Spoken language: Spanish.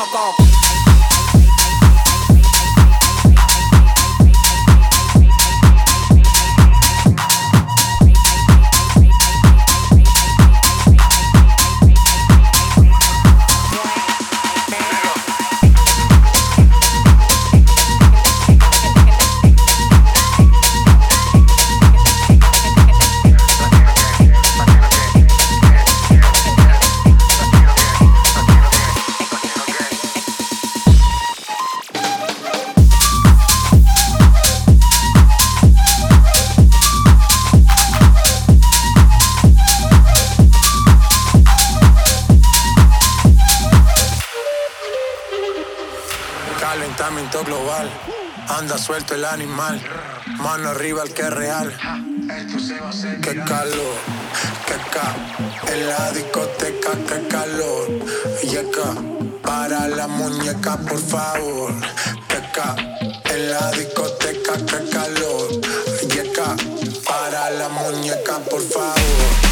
alcohol Global, anda suelto el animal, mano arriba el que es real. Qué calor, qué ca, en la discoteca, qué calor. Y acá, para la muñeca, por favor. Qué ca, en la discoteca, qué calor. Y acá, para la muñeca, por favor.